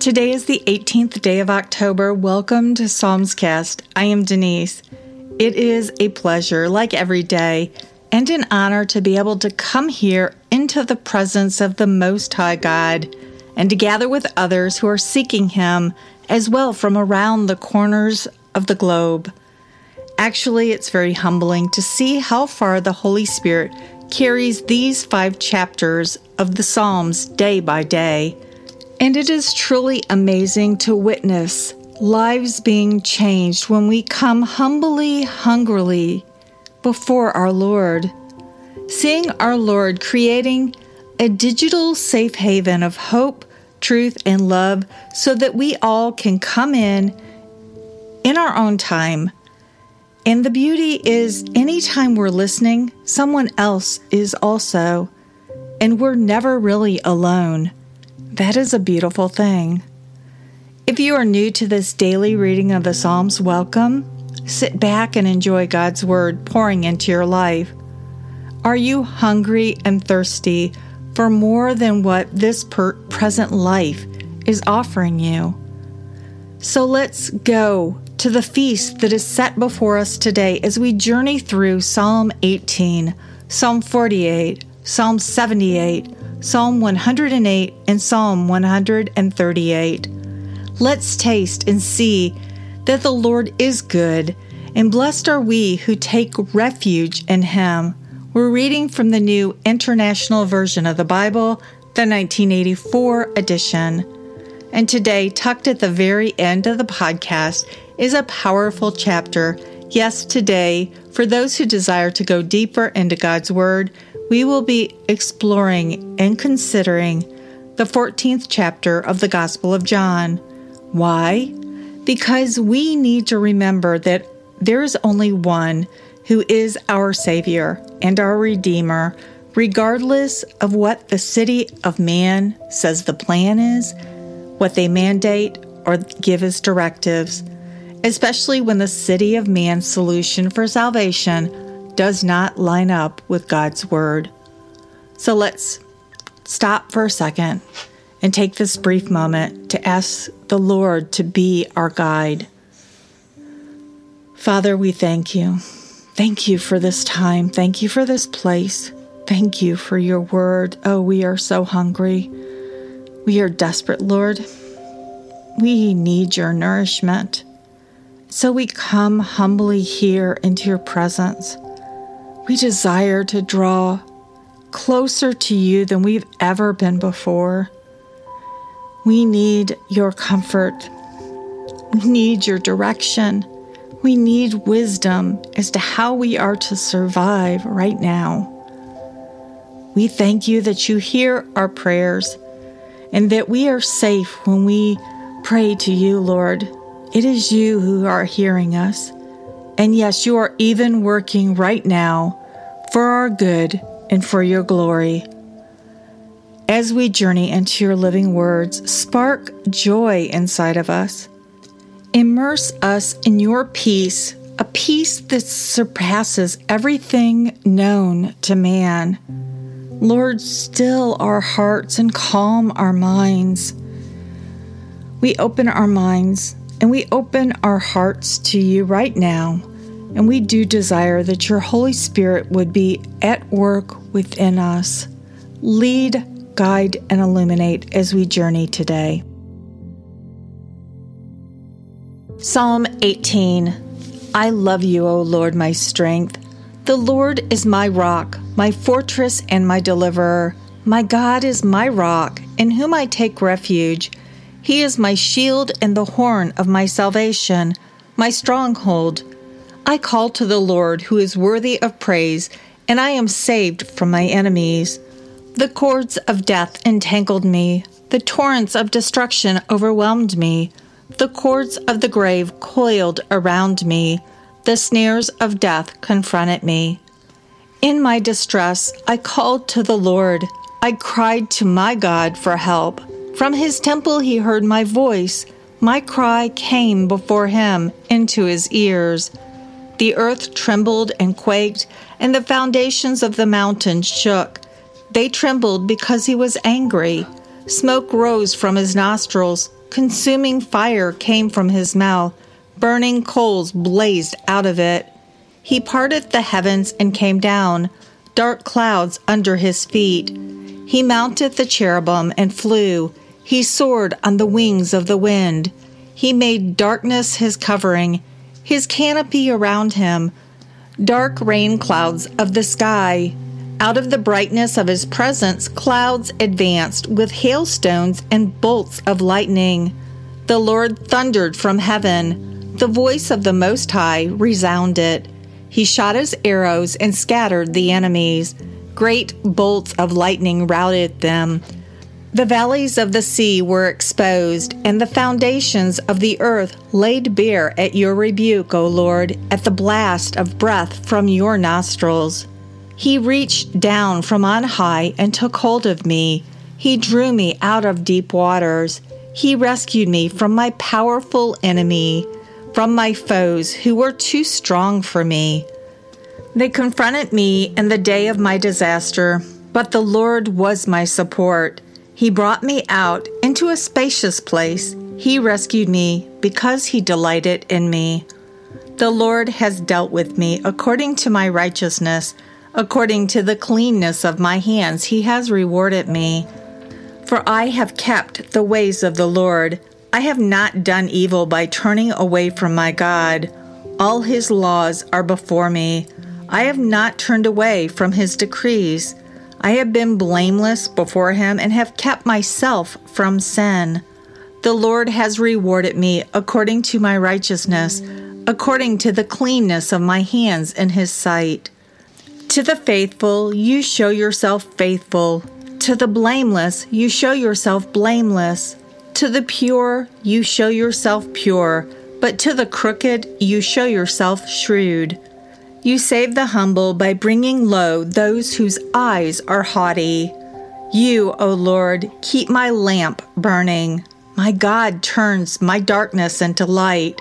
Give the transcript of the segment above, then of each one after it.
Today is the 18th day of October. Welcome to Psalmscast. I am Denise. It is a pleasure, like every day, and an honor to be able to come here into the presence of the Most High God and to gather with others who are seeking Him as well from around the corners of the globe. Actually, it's very humbling to see how far the Holy Spirit carries these five chapters of the Psalms day by day. And it is truly amazing to witness lives being changed when we come humbly, hungrily before our Lord. Seeing our Lord creating a digital safe haven of hope, truth, and love so that we all can come in in our own time. And the beauty is, anytime we're listening, someone else is also, and we're never really alone. That is a beautiful thing. If you are new to this daily reading of the Psalms, welcome. Sit back and enjoy God's Word pouring into your life. Are you hungry and thirsty for more than what this per- present life is offering you? So let's go to the feast that is set before us today as we journey through Psalm 18, Psalm 48, Psalm 78, Psalm 108, and Psalm 138. Let's taste and see that the Lord is good, and blessed are we who take refuge in Him. We're reading from the New International Version of the Bible, the 1984 edition. And today, tucked at the very end of the podcast, is a powerful chapter. Yes, today, for those who desire to go deeper into God's Word, we will be exploring and considering the 14th chapter of the Gospel of John. Why? Because we need to remember that there is only one who is our Savior and our Redeemer, regardless of what the city of man says the plan is, what they mandate or give as directives, especially when the city of man's solution for salvation does not line up with God's Word. So let's stop for a second and take this brief moment to ask the Lord to be our guide. Father, we thank you. Thank you for this time. Thank you for this place. Thank you for your word. Oh, we are so hungry. We are desperate, Lord. We need your nourishment. So we come humbly here into your presence. We desire to draw closer to you than we've ever been before. We need your comfort. We need your direction. We need wisdom as to how we are to survive right now. We thank you that you hear our prayers and that we are safe when we pray to you, Lord. It is you who are hearing us. And yes, you are even working right now for our good and for your glory. As we journey into your living words, spark joy inside of us. Immerse us in your peace, a peace that surpasses everything known to man. Lord, still our hearts and calm our minds. We open our minds and we open our hearts to you right now and we do desire that your Holy Spirit would be at work within us. Lead, guide, and illuminate as we journey today. Psalm 18 I love you, O Lord, my strength. The Lord is my rock, my fortress, and my deliverer. My God is my rock, in whom I take refuge. He is my shield and the horn of my salvation, my stronghold. I call to the Lord, who is worthy of praise, and I am saved from my enemies. The cords of death entangled me, the torrents of destruction overwhelmed me, the cords of the grave coiled around me, the snares of death confronted me. In my distress, I called to the Lord. I cried to my God for help. From his temple, he heard my voice. My cry came before him into his ears. The earth trembled and quaked, and the foundations of the mountains shook. They trembled because he was angry. Smoke rose from his nostrils, consuming fire came from his mouth, burning coals blazed out of it. He parted the heavens and came down, dark clouds under his feet. He mounted the cherubim and flew. He soared on the wings of the wind. He made darkness his covering, his canopy around him, dark rain clouds of the sky. Out of the brightness of his presence, clouds advanced with hailstones and bolts of lightning. The Lord thundered from heaven. The voice of the Most High resounded. He shot his arrows and scattered the enemies. Great bolts of lightning routed them. The valleys of the sea were exposed, and the foundations of the earth laid bare at your rebuke, O Lord, at the blast of breath from your nostrils. He reached down from on high and took hold of me. He drew me out of deep waters. He rescued me from my powerful enemy, from my foes who were too strong for me. They confronted me in the day of my disaster, but the Lord was my support. He brought me out into a spacious place. He rescued me because he delighted in me. The Lord has dealt with me according to my righteousness. According to the cleanness of my hands, he has rewarded me. For I have kept the ways of the Lord. I have not done evil by turning away from my God. All his laws are before me. I have not turned away from his decrees. I have been blameless before him and have kept myself from sin. The Lord has rewarded me according to my righteousness, according to the cleanness of my hands in his sight. To the faithful, you show yourself faithful. To the blameless, you show yourself blameless. To the pure, you show yourself pure. But to the crooked, you show yourself shrewd. You save the humble by bringing low those whose eyes are haughty. You, O Lord, keep my lamp burning. My God turns my darkness into light.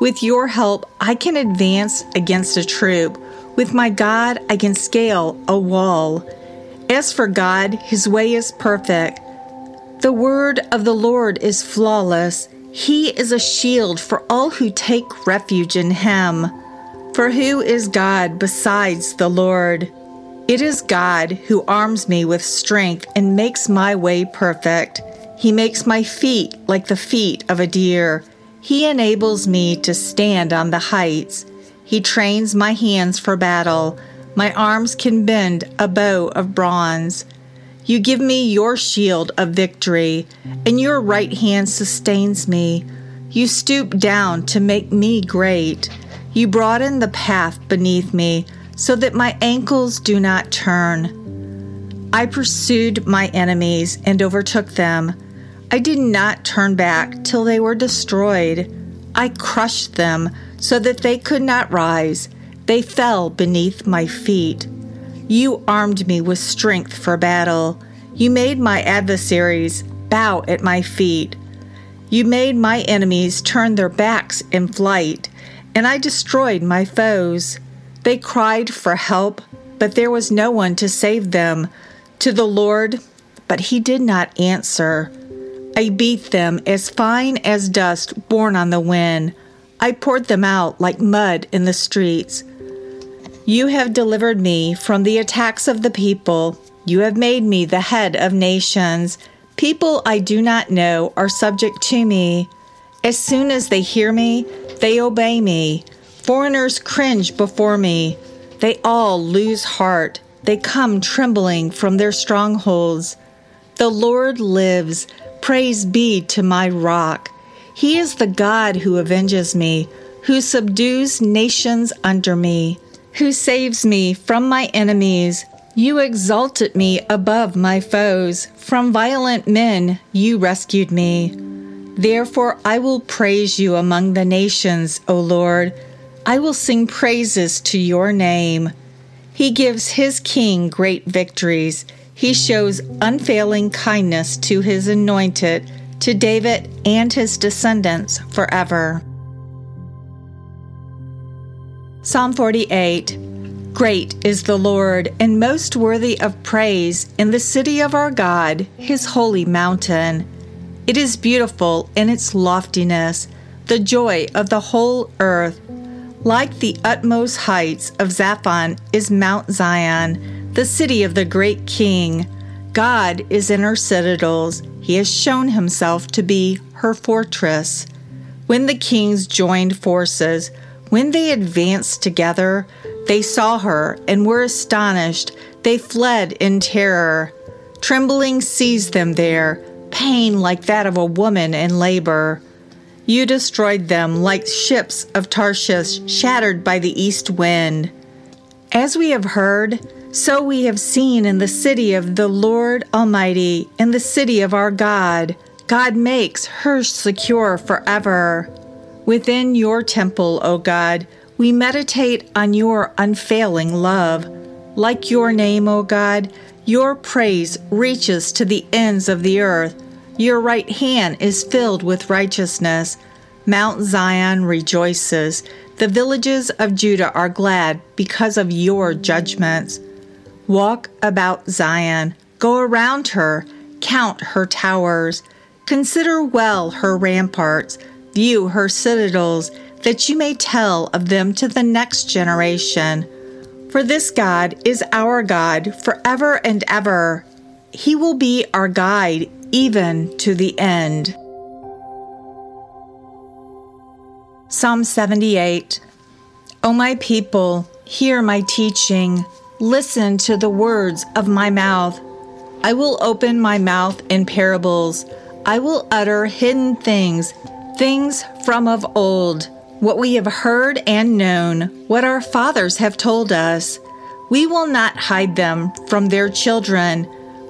With your help, I can advance against a troop. With my God, I can scale a wall. As for God, his way is perfect. The word of the Lord is flawless. He is a shield for all who take refuge in him. For who is God besides the Lord? It is God who arms me with strength and makes my way perfect. He makes my feet like the feet of a deer. He enables me to stand on the heights. He trains my hands for battle. My arms can bend a bow of bronze. You give me your shield of victory, and your right hand sustains me. You stoop down to make me great. You broaden the path beneath me so that my ankles do not turn. I pursued my enemies and overtook them. I did not turn back till they were destroyed. I crushed them so that they could not rise. They fell beneath my feet. You armed me with strength for battle. You made my adversaries bow at my feet. You made my enemies turn their backs in flight, and I destroyed my foes. They cried for help, but there was no one to save them. To the Lord, but he did not answer. I beat them as fine as dust borne on the wind. I poured them out like mud in the streets. You have delivered me from the attacks of the people. You have made me the head of nations. People I do not know are subject to me. As soon as they hear me, they obey me. Foreigners cringe before me. They all lose heart. They come trembling from their strongholds. The Lord lives. Praise be to my rock. He is the God who avenges me, who subdues nations under me, who saves me from my enemies. You exalted me above my foes. From violent men you rescued me. Therefore I will praise you among the nations, O Lord. I will sing praises to your name. He gives his king great victories. He shows unfailing kindness to his anointed to David and his descendants forever. Psalm 48 Great is the Lord, and most worthy of praise in the city of our God, his holy mountain. It is beautiful in its loftiness, the joy of the whole earth. Like the utmost heights of Zaphon is Mount Zion, the city of the great King. God is in her citadels, he has shown himself to be her fortress. When the kings joined forces, when they advanced together, they saw her and were astonished. They fled in terror. Trembling seized them there, pain like that of a woman in labor. You destroyed them like ships of Tarshish shattered by the east wind. As we have heard, so we have seen in the city of the Lord Almighty, in the city of our God. God makes her secure forever. Within your temple, O God, we meditate on your unfailing love. Like your name, O God, your praise reaches to the ends of the earth. Your right hand is filled with righteousness. Mount Zion rejoices. The villages of Judah are glad because of your judgments. Walk about Zion, go around her, count her towers, consider well her ramparts, view her citadels that you may tell of them to the next generation. For this God is our God forever and ever. He will be our guide even to the end. Psalm 78 O my people, hear my teaching, listen to the words of my mouth. I will open my mouth in parables, I will utter hidden things, things from of old what we have heard and known, what our fathers have told us. We will not hide them from their children.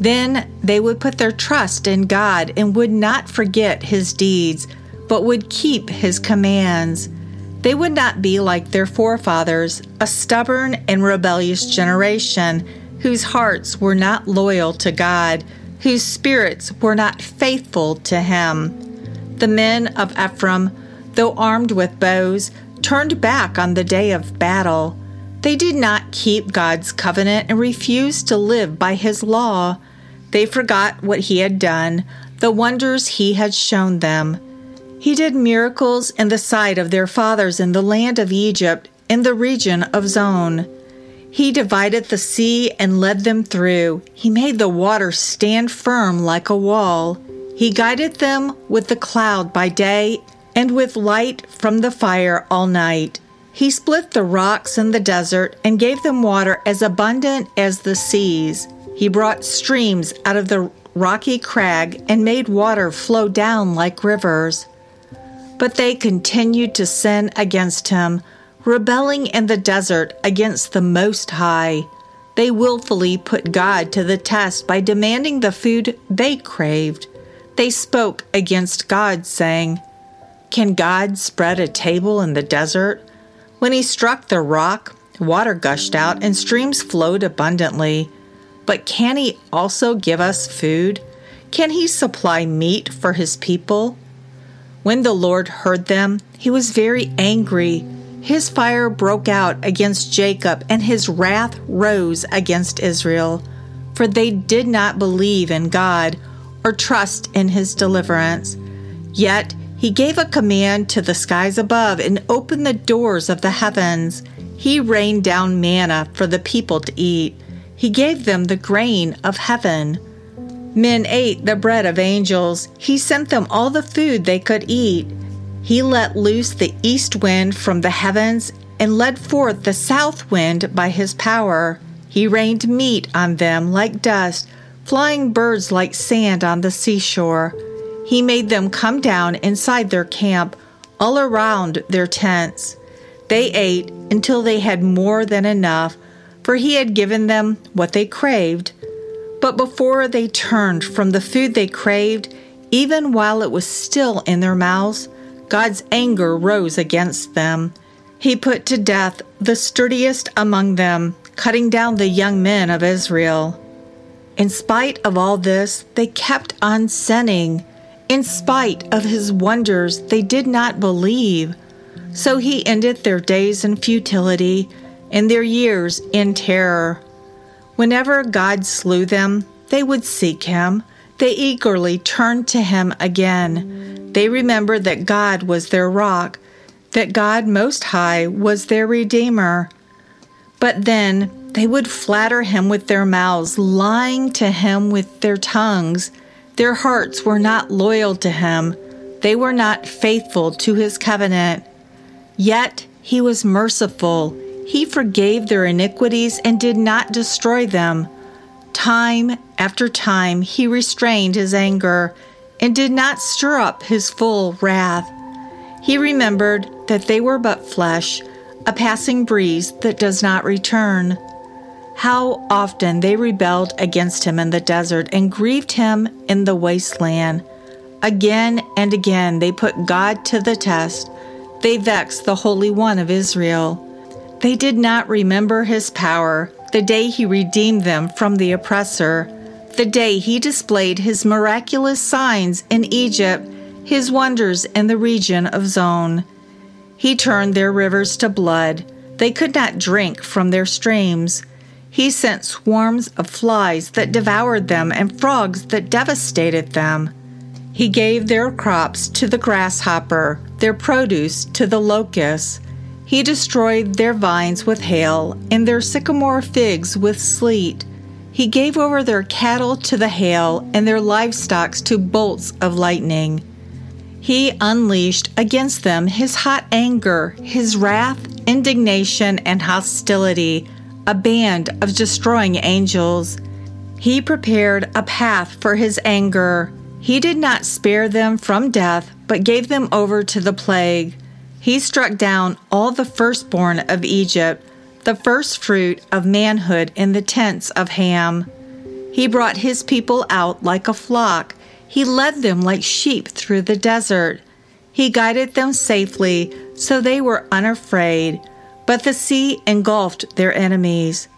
Then they would put their trust in God and would not forget his deeds, but would keep his commands. They would not be like their forefathers, a stubborn and rebellious generation whose hearts were not loyal to God, whose spirits were not faithful to him. The men of Ephraim, though armed with bows, turned back on the day of battle. They did not keep God's covenant and refused to live by his law. They forgot what he had done, the wonders he had shown them. He did miracles in the sight of their fathers in the land of Egypt, in the region of Zoan. He divided the sea and led them through. He made the water stand firm like a wall. He guided them with the cloud by day and with light from the fire all night. He split the rocks in the desert and gave them water as abundant as the seas. He brought streams out of the rocky crag and made water flow down like rivers. But they continued to sin against him, rebelling in the desert against the Most High. They willfully put God to the test by demanding the food they craved. They spoke against God, saying, can God spread a table in the desert? When he struck the rock, water gushed out and streams flowed abundantly. But can he also give us food? Can he supply meat for his people? When the Lord heard them, he was very angry. His fire broke out against Jacob, and his wrath rose against Israel, for they did not believe in God or trust in his deliverance. Yet he gave a command to the skies above and opened the doors of the heavens. He rained down manna for the people to eat. He gave them the grain of heaven. Men ate the bread of angels. He sent them all the food they could eat. He let loose the east wind from the heavens and led forth the south wind by his power. He rained meat on them like dust, flying birds like sand on the seashore. He made them come down inside their camp, all around their tents. They ate until they had more than enough, for he had given them what they craved. But before they turned from the food they craved, even while it was still in their mouths, God's anger rose against them. He put to death the sturdiest among them, cutting down the young men of Israel. In spite of all this, they kept on sinning. In spite of his wonders, they did not believe. So he ended their days in futility and their years in terror. Whenever God slew them, they would seek him. They eagerly turned to him again. They remembered that God was their rock, that God Most High was their Redeemer. But then they would flatter him with their mouths, lying to him with their tongues. Their hearts were not loyal to him, they were not faithful to his covenant. Yet he was merciful. He forgave their iniquities and did not destroy them. Time after time he restrained his anger and did not stir up his full wrath. He remembered that they were but flesh, a passing breeze that does not return. How often they rebelled against him in the desert and grieved him in the wasteland. Again and again they put God to the test. They vexed the Holy One of Israel. They did not remember his power, the day he redeemed them from the oppressor, the day he displayed his miraculous signs in Egypt, his wonders in the region of Zoan. He turned their rivers to blood. They could not drink from their streams. He sent swarms of flies that devoured them and frogs that devastated them. He gave their crops to the grasshopper, their produce to the locust. He destroyed their vines with hail and their sycamore figs with sleet. He gave over their cattle to the hail and their livestock to bolts of lightning. He unleashed against them his hot anger, his wrath, indignation, and hostility, a band of destroying angels. He prepared a path for his anger. He did not spare them from death, but gave them over to the plague. He struck down all the firstborn of Egypt, the first fruit of manhood in the tents of Ham. He brought his people out like a flock. He led them like sheep through the desert. He guided them safely, so they were unafraid, but the sea engulfed their enemies.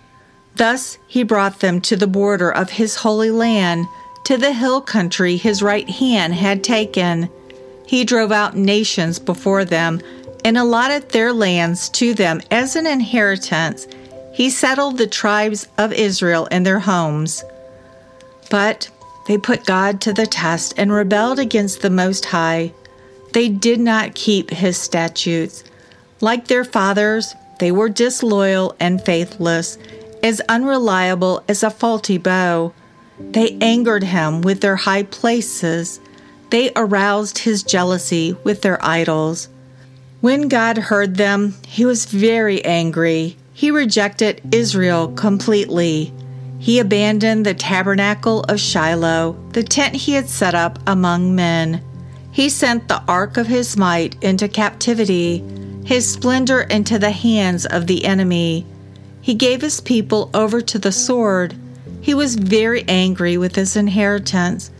Thus he brought them to the border of his holy land, to the hill country his right hand had taken. He drove out nations before them and allotted their lands to them as an inheritance. He settled the tribes of Israel in their homes. But they put God to the test and rebelled against the Most High. They did not keep his statutes. Like their fathers, they were disloyal and faithless, as unreliable as a faulty bow. They angered him with their high places they aroused his jealousy with their idols. When God heard them, he was very angry. He rejected Israel completely. He abandoned the tabernacle of Shiloh, the tent he had set up among men. He sent the ark of his might into captivity, his splendor into the hands of the enemy. He gave his people over to the sword. He was very angry with his inheritance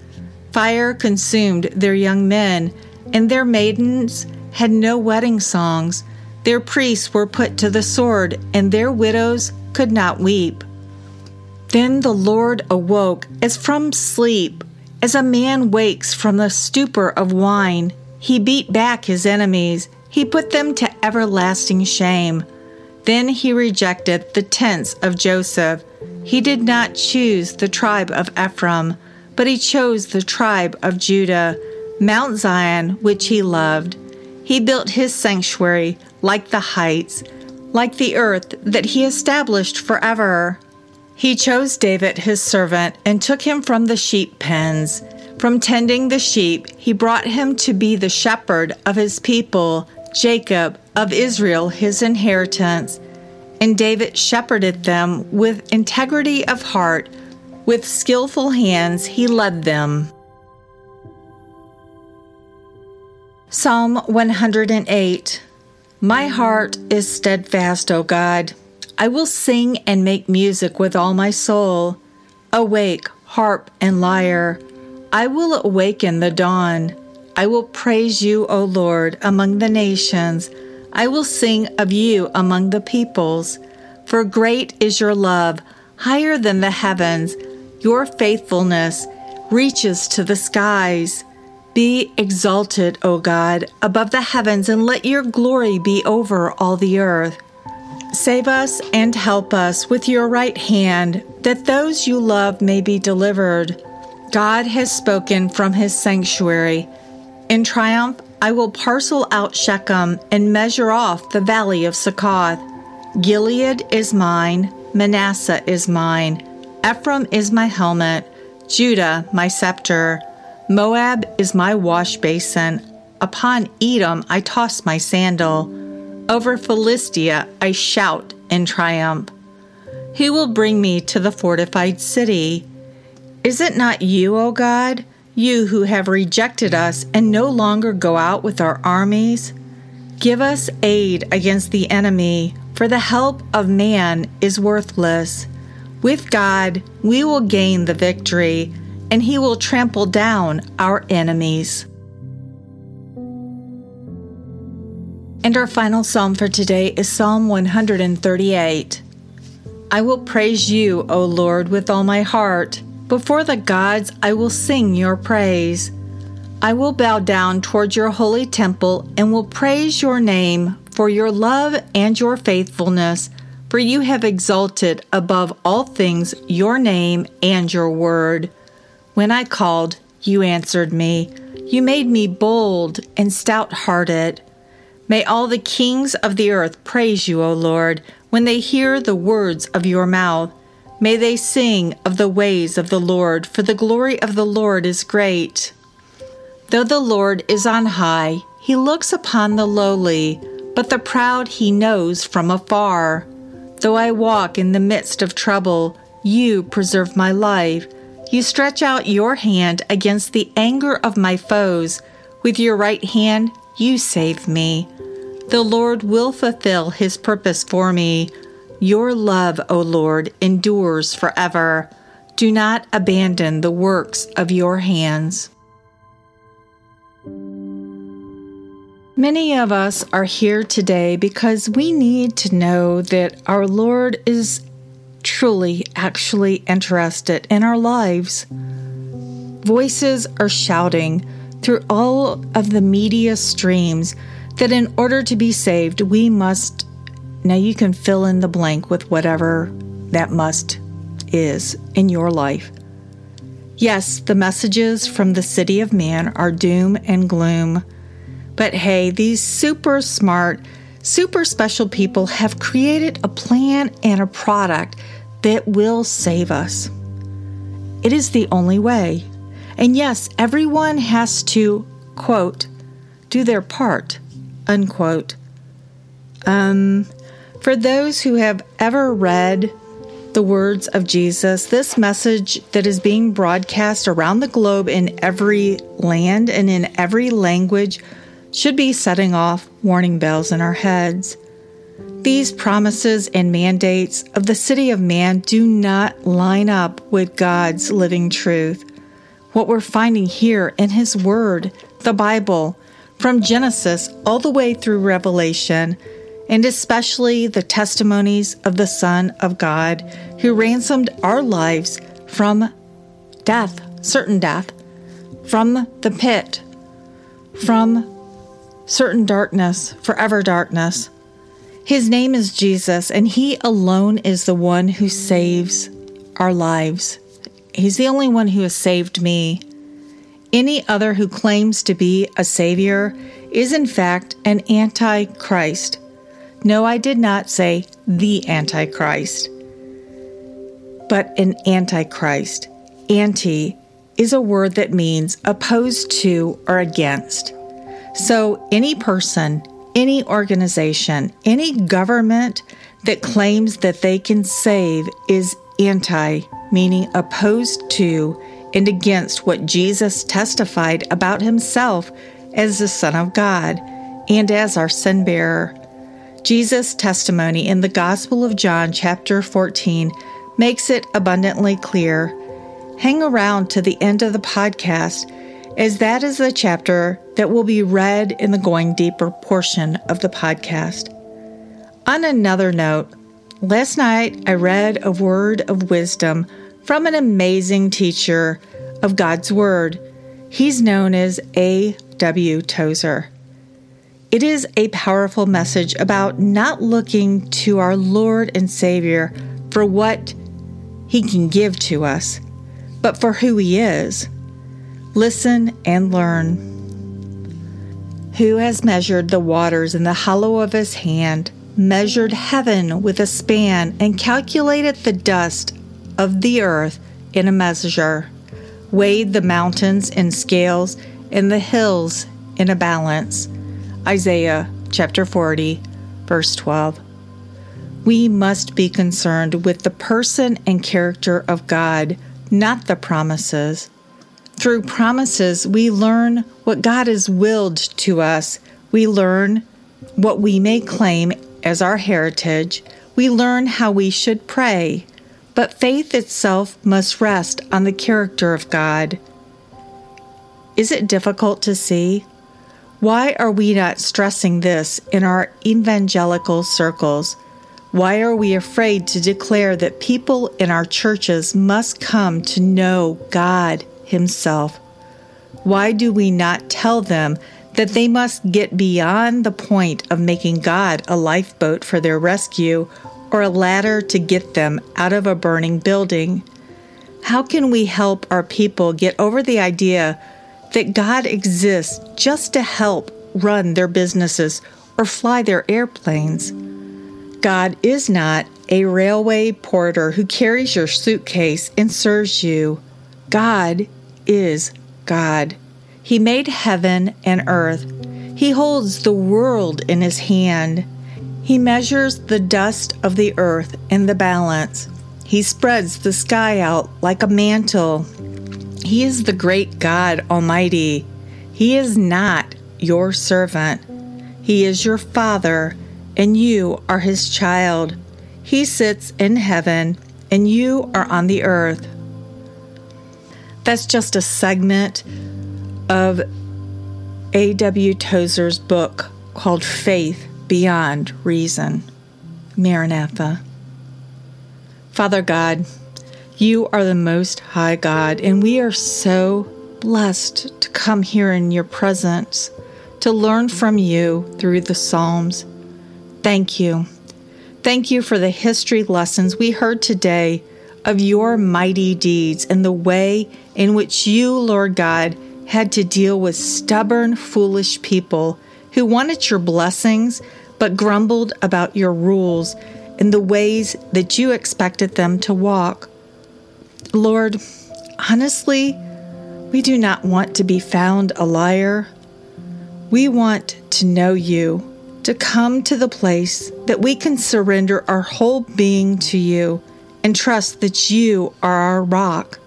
Fire consumed their young men, and their maidens had no wedding songs. Their priests were put to the sword, and their widows could not weep. Then the Lord awoke as from sleep, as a man wakes from the stupor of wine. He beat back his enemies, he put them to everlasting shame. Then he rejected the tents of Joseph. He did not choose the tribe of Ephraim but he chose the tribe of Judah, Mount Zion, which he loved. He built his sanctuary like the heights, like the earth that he established forever. He chose David his servant and took him from the sheep pens. From tending the sheep, he brought him to be the shepherd of his people, Jacob, of Israel, his inheritance. And David shepherded them with integrity of heart with skillful hands, he led them. Psalm 108 My heart is steadfast, O God. I will sing and make music with all my soul. Awake, harp, and lyre. I will awaken the dawn. I will praise you, O Lord, among the nations. I will sing of you among the peoples. For great is your love, higher than the heavens. Your faithfulness reaches to the skies. Be exalted, O God, above the heavens, and let your glory be over all the earth. Save us and help us with your right hand, that those you love may be delivered. God has spoken from his sanctuary. In triumph, I will parcel out Shechem and measure off the valley of Succoth. Gilead is mine, Manasseh is mine, Ephraim is my helmet, Judah my scepter. Moab is my wash basin. Upon Edom I toss my sandal. Over Philistia I shout in triumph. Who will bring me to the fortified city? Is it not you, O God, you who have rejected us and no longer go out with our armies? Give us aid against the enemy, for the help of man is worthless. With God, we will gain the victory and he will trample down our enemies. And our final psalm for today is Psalm 138. I will praise you, O Lord, with all my heart. Before the gods, I will sing your praise. I will bow down toward your holy temple and will praise your name for your love and your faithfulness, for you have exalted above all things your name and your word. When I called, you answered me. You made me bold and stout hearted. May all the kings of the earth praise you, O Lord, when they hear the words of your mouth. May they sing of the ways of the Lord, for the glory of the Lord is great. Though the Lord is on high, he looks upon the lowly, but the proud he knows from afar. Though I walk in the midst of trouble, you preserve my life. You stretch out your hand against the anger of my foes. With your right hand, you save me. The Lord will fulfill his purpose for me. Your love, O Lord, endures forever. Do not abandon the works of your hands. Many of us are here today because we need to know that our Lord is truly actually interested in our lives. Voices are shouting through all of the media streams that in order to be saved, we must. Now you can fill in the blank with whatever that must is in your life. Yes, the messages from the city of man are doom and gloom. But hey, these super smart, super special people have created a plan and a product that will save us. It is the only way. And yes, everyone has to, quote, do their part, unquote. Um, for those who have ever read the words of Jesus, this message that is being broadcast around the globe in every land and in every language should be setting off warning bells in our heads. These promises and mandates of the city of man do not line up with God's living truth. What we're finding here in His Word, the Bible, from Genesis all the way through Revelation, and especially the testimonies of the Son of God who ransomed our lives from death, certain death, from the pit, from certain darkness, forever darkness his name is Jesus, and He alone is the one who saves our lives. He's the only one who has saved me. Any other who claims to be a Savior is, in fact, an Antichrist. No, I did not say the Antichrist, but an Antichrist. Anti is a word that means opposed to or against. So, any person, any organization, any government that claims that they can save is anti, meaning opposed to and against what Jesus testified about himself as the Son of God and as our sin bearer. Jesus' testimony in the Gospel of John, chapter 14, makes it abundantly clear hang around to the end of the podcast, as that is the chapter that will be read in the Going Deeper portion of the podcast. On another note, last night I read a word of wisdom from an amazing teacher of God's Word. He's known as A. W. Tozer. It is a powerful message about not looking to our Lord and Savior for what He can give to us, but for who He is. Listen and learn. Who has measured the waters in the hollow of His hand, measured heaven with a span, and calculated the dust of the earth in a measure, weighed the mountains in scales, and the hills in a balance? Isaiah chapter 40, verse 12. We must be concerned with the person and character of God, not the promises. Through promises, we learn what God has willed to us. We learn what we may claim as our heritage. We learn how we should pray. But faith itself must rest on the character of God. Is it difficult to see? Why are we not stressing this in our evangelical circles? Why are we afraid to declare that people in our churches must come to know God Himself? Why do we not tell them that they must get beyond the point of making God a lifeboat for their rescue or a ladder to get them out of a burning building? How can we help our people get over the idea that God exists just to help run their businesses or fly their airplanes? God is not a railway porter who carries your suitcase and serves you. God is God. He made heaven and earth. He holds the world in his hand. He measures the dust of the earth in the balance. He spreads the sky out like a mantle. He is the great God Almighty. He is not your servant. He is your Father and you are his child. He sits in heaven, and you are on the earth. That's just a segment of A.W. Tozer's book called Faith Beyond Reason. Maranatha. Father God, you are the Most High God, and we are so blessed to come here in your presence to learn from you through the Psalms. Thank you. Thank you for the history lessons we heard today of your mighty deeds and the way in which you, Lord God, had to deal with stubborn, foolish people who wanted your blessings but grumbled about your rules and the ways that you expected them to walk. Lord, honestly, we do not want to be found a liar. We want to know you to come to the place that we can surrender our whole being to you and trust that you are our rock,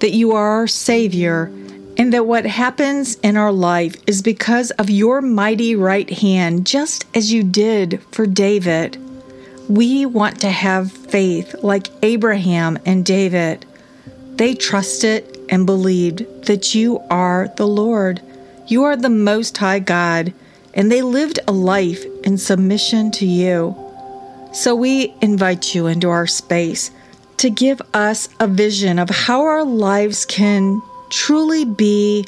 that you are our Savior, and that what happens in our life is because of your mighty right hand, just as you did for David. We want to have faith like Abraham and David. They trusted and believed that you are the Lord. You are the Most High God and they lived a life in submission to you. So we invite you into our space to give us a vision of how our lives can truly be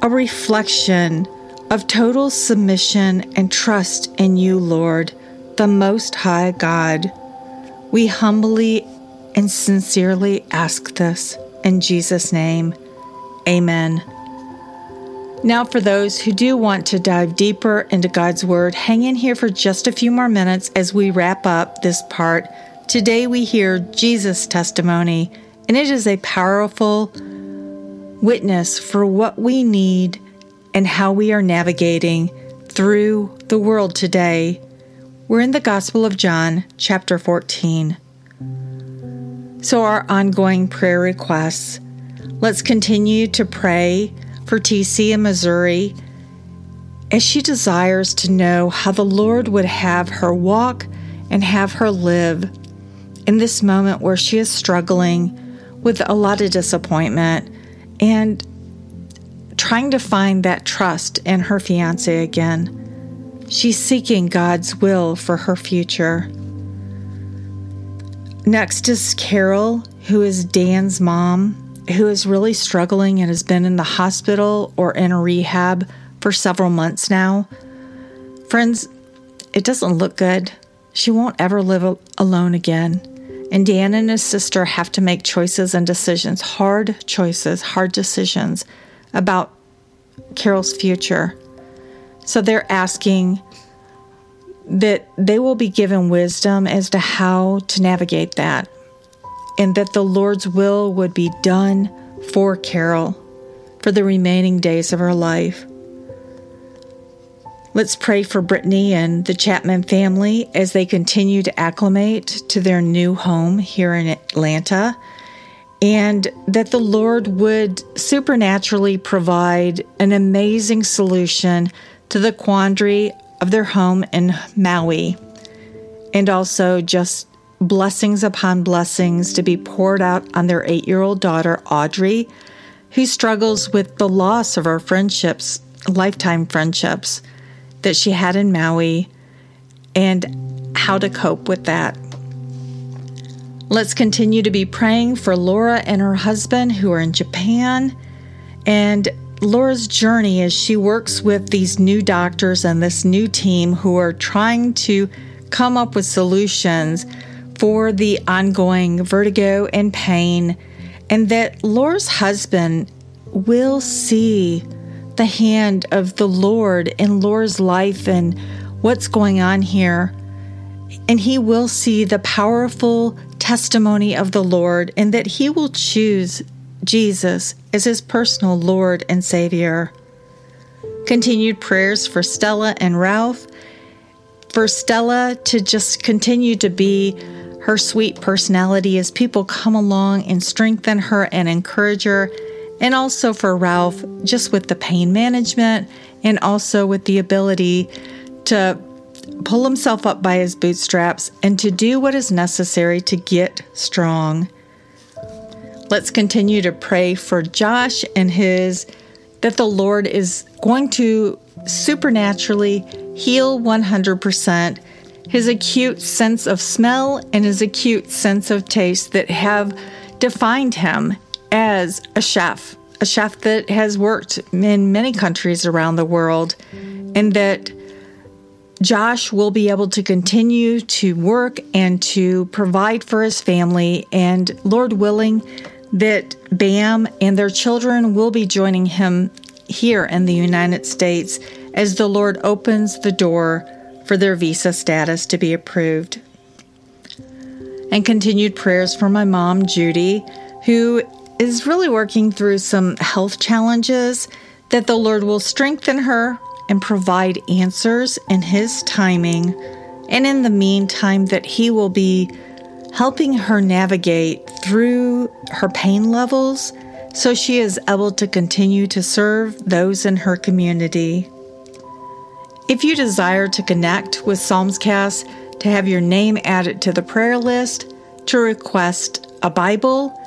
a reflection of total submission and trust in you, Lord, the Most High God. We humbly and sincerely ask this in Jesus' name. Amen. Now, for those who do want to dive deeper into God's Word, hang in here for just a few more minutes as we wrap up this part. Today, we hear Jesus' testimony, and it is a powerful witness for what we need and how we are navigating through the world today. We're in the Gospel of John, chapter 14. So, our ongoing prayer requests. Let's continue to pray for TC in Missouri as she desires to know how the Lord would have her walk and have her live in this moment where she is struggling with a lot of disappointment and trying to find that trust in her fiance again. She's seeking God's will for her future. Next is Carol, who is Dan's mom, who is really struggling and has been in the hospital or in a rehab for several months now. Friends, it doesn't look good. She won't ever live alone again. And Dan and his sister have to make choices and decisions, hard choices, hard decisions about Carol's future. So they're asking that they will be given wisdom as to how to navigate that, and that the Lord's will would be done for Carol for the remaining days of her life. Let's pray for Brittany and the Chapman family as they continue to acclimate to their new home here in Atlanta, and that the Lord would supernaturally provide an amazing solution to the quandary of their home in Maui, and also just blessings upon blessings to be poured out on their eight year old daughter, Audrey, who struggles with the loss of her friendships, lifetime friendships that she had in Maui and how to cope with that. Let's continue to be praying for Laura and her husband who are in Japan and Laura's journey as she works with these new doctors and this new team who are trying to come up with solutions for the ongoing vertigo and pain, and that Laura's husband will see the hand of the Lord in Laura's life and what's going on here. And he will see the powerful testimony of the Lord and that he will choose Jesus as his personal Lord and Savior. Continued prayers for Stella and Ralph. For Stella to just continue to be her sweet personality as people come along and strengthen her and encourage her and also for Ralph, just with the pain management and also with the ability to pull himself up by his bootstraps and to do what is necessary to get strong. Let's continue to pray for Josh and his that the Lord is going to supernaturally heal 100% his acute sense of smell and his acute sense of taste that have defined him as a chef, a chef that has worked in many countries around the world, and that Josh will be able to continue to work and to provide for his family, and Lord willing, that BAM and their children will be joining him here in the United States as the Lord opens the door for their visa status to be approved. And continued prayers for my mom, Judy, who is really working through some health challenges, that the Lord will strengthen her and provide answers in His timing. And in the meantime, that He will be helping her navigate through her pain levels so she is able to continue to serve those in her community. If you desire to connect with Psalmscast, to have your name added to the prayer list, to request a Bible,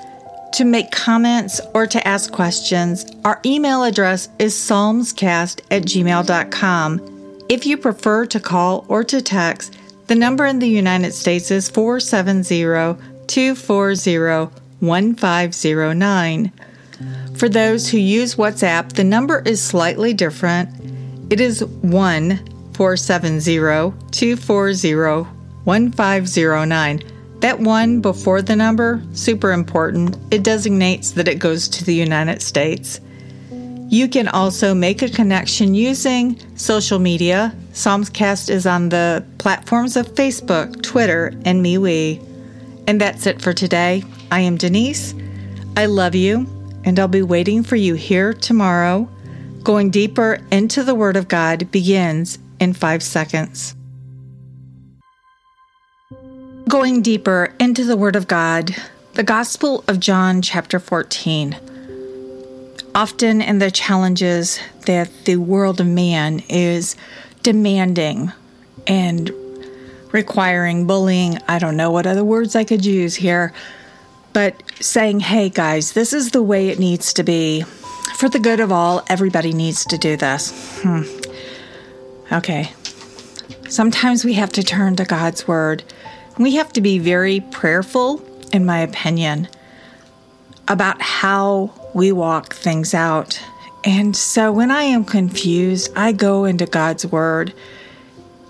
to make comments or to ask questions, our email address is psalmscast at gmail.com. If you prefer to call or to text, the number in the United States is 470 240 1509. For those who use WhatsApp, the number is slightly different. It is 1 470 240 1509. That one before the number, super important. It designates that it goes to the United States. You can also make a connection using social media. Psalmscast is on the platforms of Facebook, Twitter, and MeWe. And that's it for today. I am Denise. I love you, and I'll be waiting for you here tomorrow. Going deeper into the Word of God begins in five seconds. Going deeper into the Word of God, the Gospel of John, chapter 14. Often in the challenges that the world of man is demanding and requiring, bullying, I don't know what other words I could use here, but saying, hey guys, this is the way it needs to be. For the good of all, everybody needs to do this. Hmm. Okay. Sometimes we have to turn to God's Word. We have to be very prayerful, in my opinion, about how we walk things out. And so when I am confused, I go into God's Word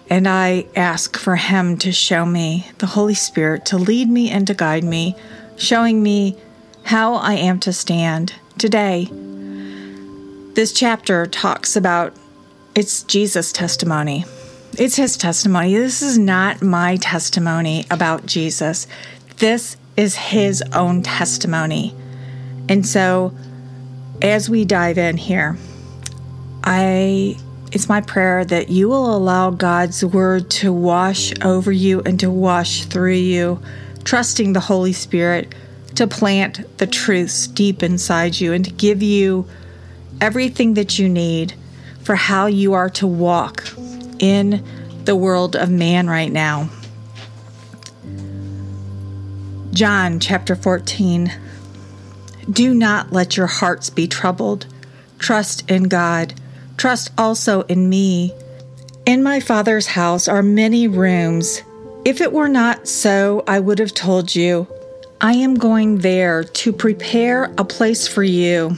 and I ask for Him to show me, the Holy Spirit, to lead me and to guide me showing me how I am to stand today. This chapter talks about it's Jesus' testimony. It's his testimony. This is not my testimony about Jesus. This is his own testimony. And so as we dive in here, I it's my prayer that you will allow God's word to wash over you and to wash through you trusting the Holy Spirit to plant the truths deep inside you and to give you everything that you need for how you are to walk in the world of man right now. John chapter 14 Do not let your hearts be troubled. Trust in God. Trust also in me. In my Father's house are many rooms. If it were not so, I would have told you. I am going there to prepare a place for you.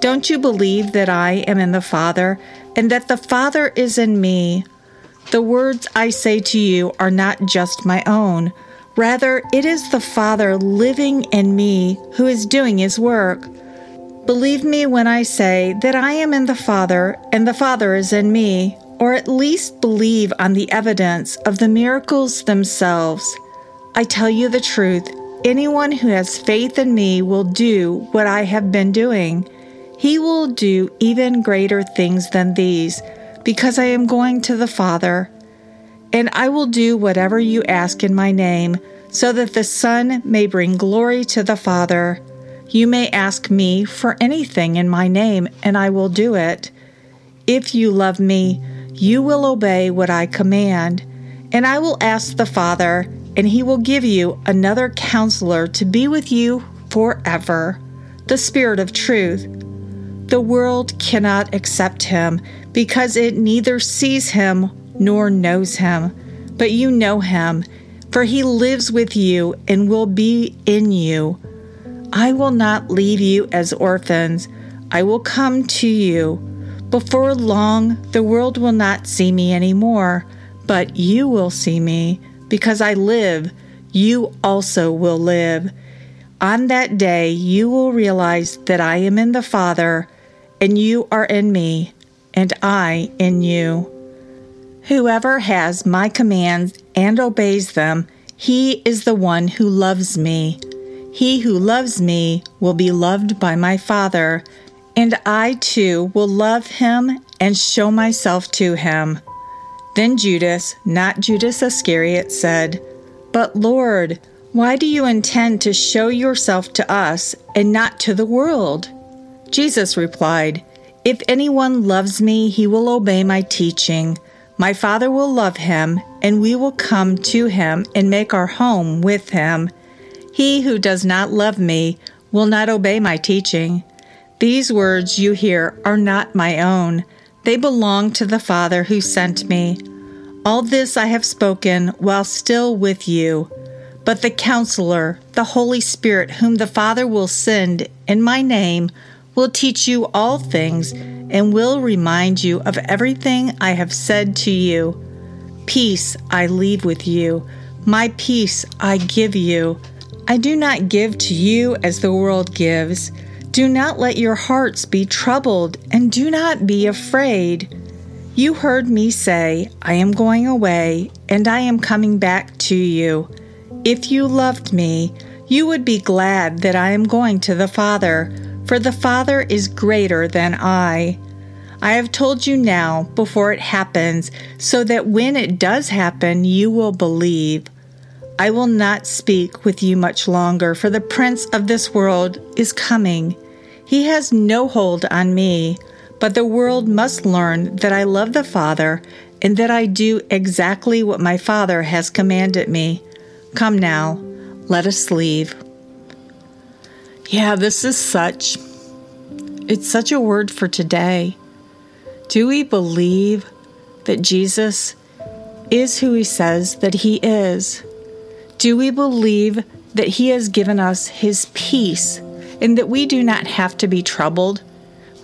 Don't you believe that I am in the Father, and that the Father is in me? The words I say to you are not just my own. Rather, it is the Father living in me who is doing his work. Believe me when I say that I am in the Father, and the Father is in me or at least believe on the evidence of the miracles themselves. I tell you the truth anyone who has faith in me will do what I have been doing. He will do even greater things than these, because I am going to the Father. And I will do whatever you ask in my name, so that the Son may bring glory to the Father. You may ask me for anything in my name, and I will do it. If you love me, you will obey what I command. And I will ask the Father, and he will give you another counselor to be with you forever the Spirit of truth. The world cannot accept him because it neither sees him nor knows him. But you know him, for he lives with you and will be in you. I will not leave you as orphans, I will come to you. Before long, the world will not see me anymore, but you will see me. Because I live, you also will live. On that day, you will realize that I am in the Father, and you are in me, and I in you. Whoever has my commands and obeys them, he is the one who loves me. He who loves me will be loved by my Father and I too will love him and show myself to him. Then Judas, not Judas Iscariot, said, But Lord, why do you intend to show yourself to us and not to the world? Jesus replied, If anyone loves me, he will obey my teaching. My Father will love him, and we will come to him and make our home with him. He who does not love me will not obey my teaching. These words you hear are not my own, they belong to the Father who sent me. All this I have spoken while still with you. But the Counselor, the Holy Spirit, whom the Father will send in my name, will teach you all things and will remind you of everything I have said to you. Peace I leave with you, my peace I give you. I do not give to you as the world gives. Do not let your hearts be troubled, and do not be afraid. You heard me say, I am going away, and I am coming back to you. If you loved me, you would be glad that I am going to the Father, for the Father is greater than I. I have told you now before it happens, so that when it does happen, you will believe. I will not speak with you much longer, for the prince of this world is coming. He has no hold on me, but the world must learn that I love the Father and that I do exactly what my Father has commanded me. Come now, let us leave. Yeah, this is such it's such a word for today. Do we believe that Jesus is who he says that he is? Do we believe that He has given us His peace and that we do not have to be troubled?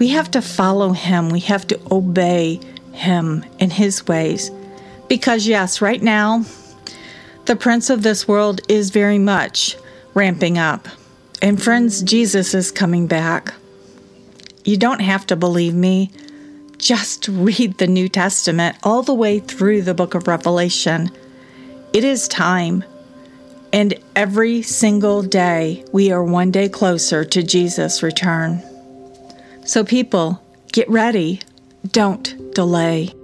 We have to follow Him, we have to obey Him in His ways. Because, yes, right now, the Prince of this world is very much ramping up. And, friends, Jesus is coming back. You don't have to believe me. Just read the New Testament all the way through the book of Revelation. It is time. And every single day, we are one day closer to Jesus' return. So, people, get ready. Don't delay.